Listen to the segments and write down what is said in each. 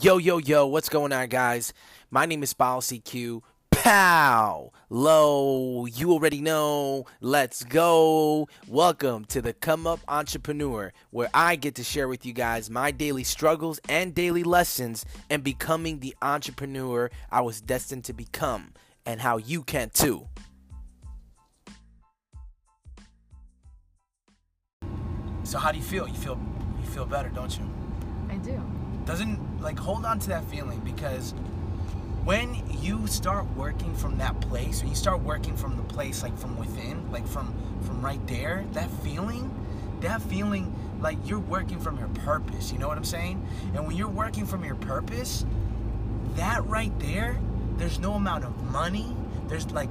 Yo, yo, yo, what's going on, guys? My name is Paul Q. Pow! Low, you already know. Let's go. Welcome to the Come Up Entrepreneur, where I get to share with you guys my daily struggles and daily lessons in becoming the entrepreneur I was destined to become, and how you can too. So, how do you feel? You feel you feel better, don't you? I do. Doesn't like hold on to that feeling because when you start working from that place when you start working from the place like from within like from from right there that feeling that feeling like you're working from your purpose you know what i'm saying? And when you're working from your purpose that right there there's no amount of money. There's like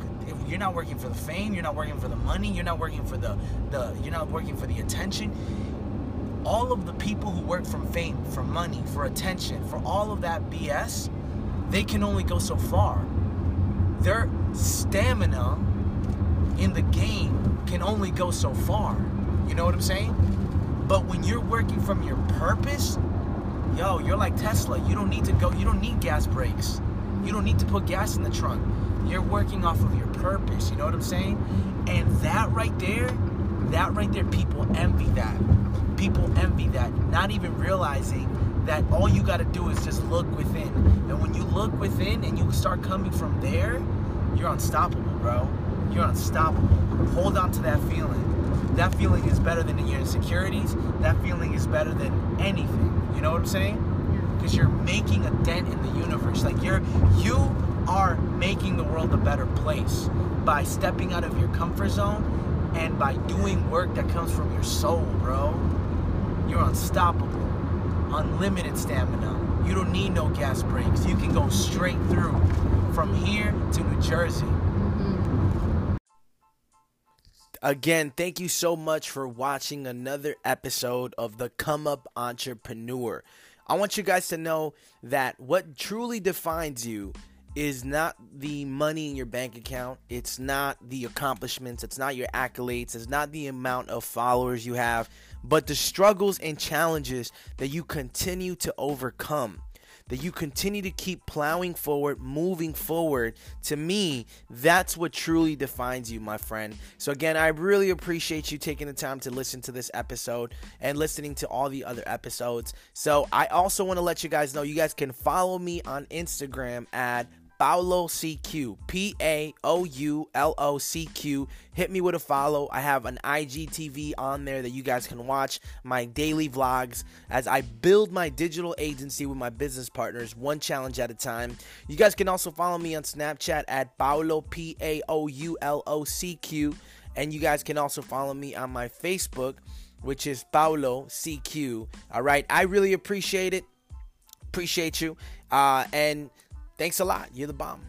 you're not working for the fame you're not working for the money you're not working for the the you're not working for the attention all of the people who work from fame, for money, for attention, for all of that BS, they can only go so far. Their stamina in the game can only go so far. You know what I'm saying? But when you're working from your purpose, yo, you're like Tesla. You don't need to go, you don't need gas breaks. You don't need to put gas in the trunk. You're working off of your purpose. You know what I'm saying? And that right there, that right there, people envy that people envy that, not even realizing that all you got to do is just look within. And when you look within and you start coming from there, you're unstoppable, bro. You're unstoppable. Hold on to that feeling. That feeling is better than your insecurities. That feeling is better than anything. You know what I'm saying? Because you're making a dent in the universe. Like you're you are making the world a better place by stepping out of your comfort zone and by doing work that comes from your soul, bro. You're unstoppable. Unlimited stamina. You don't need no gas breaks. You can go straight through from here to New Jersey. Mm-hmm. Again, thank you so much for watching another episode of the Come Up Entrepreneur. I want you guys to know that what truly defines you is not the money in your bank account. It's not the accomplishments. It's not your accolades. It's not the amount of followers you have, but the struggles and challenges that you continue to overcome. That you continue to keep plowing forward, moving forward. To me, that's what truly defines you, my friend. So, again, I really appreciate you taking the time to listen to this episode and listening to all the other episodes. So, I also want to let you guys know you guys can follow me on Instagram at Paulo CQ. P A O U L O C Q. Hit me with a follow. I have an IGTV on there that you guys can watch my daily vlogs as I build my digital agency with my business partners, one challenge at a time. You guys can also follow me on Snapchat at Paulo P A O U L O C Q. And you guys can also follow me on my Facebook, which is Paulo CQ. All right. I really appreciate it. Appreciate you. Uh, and Thanks a lot. You're the bomb.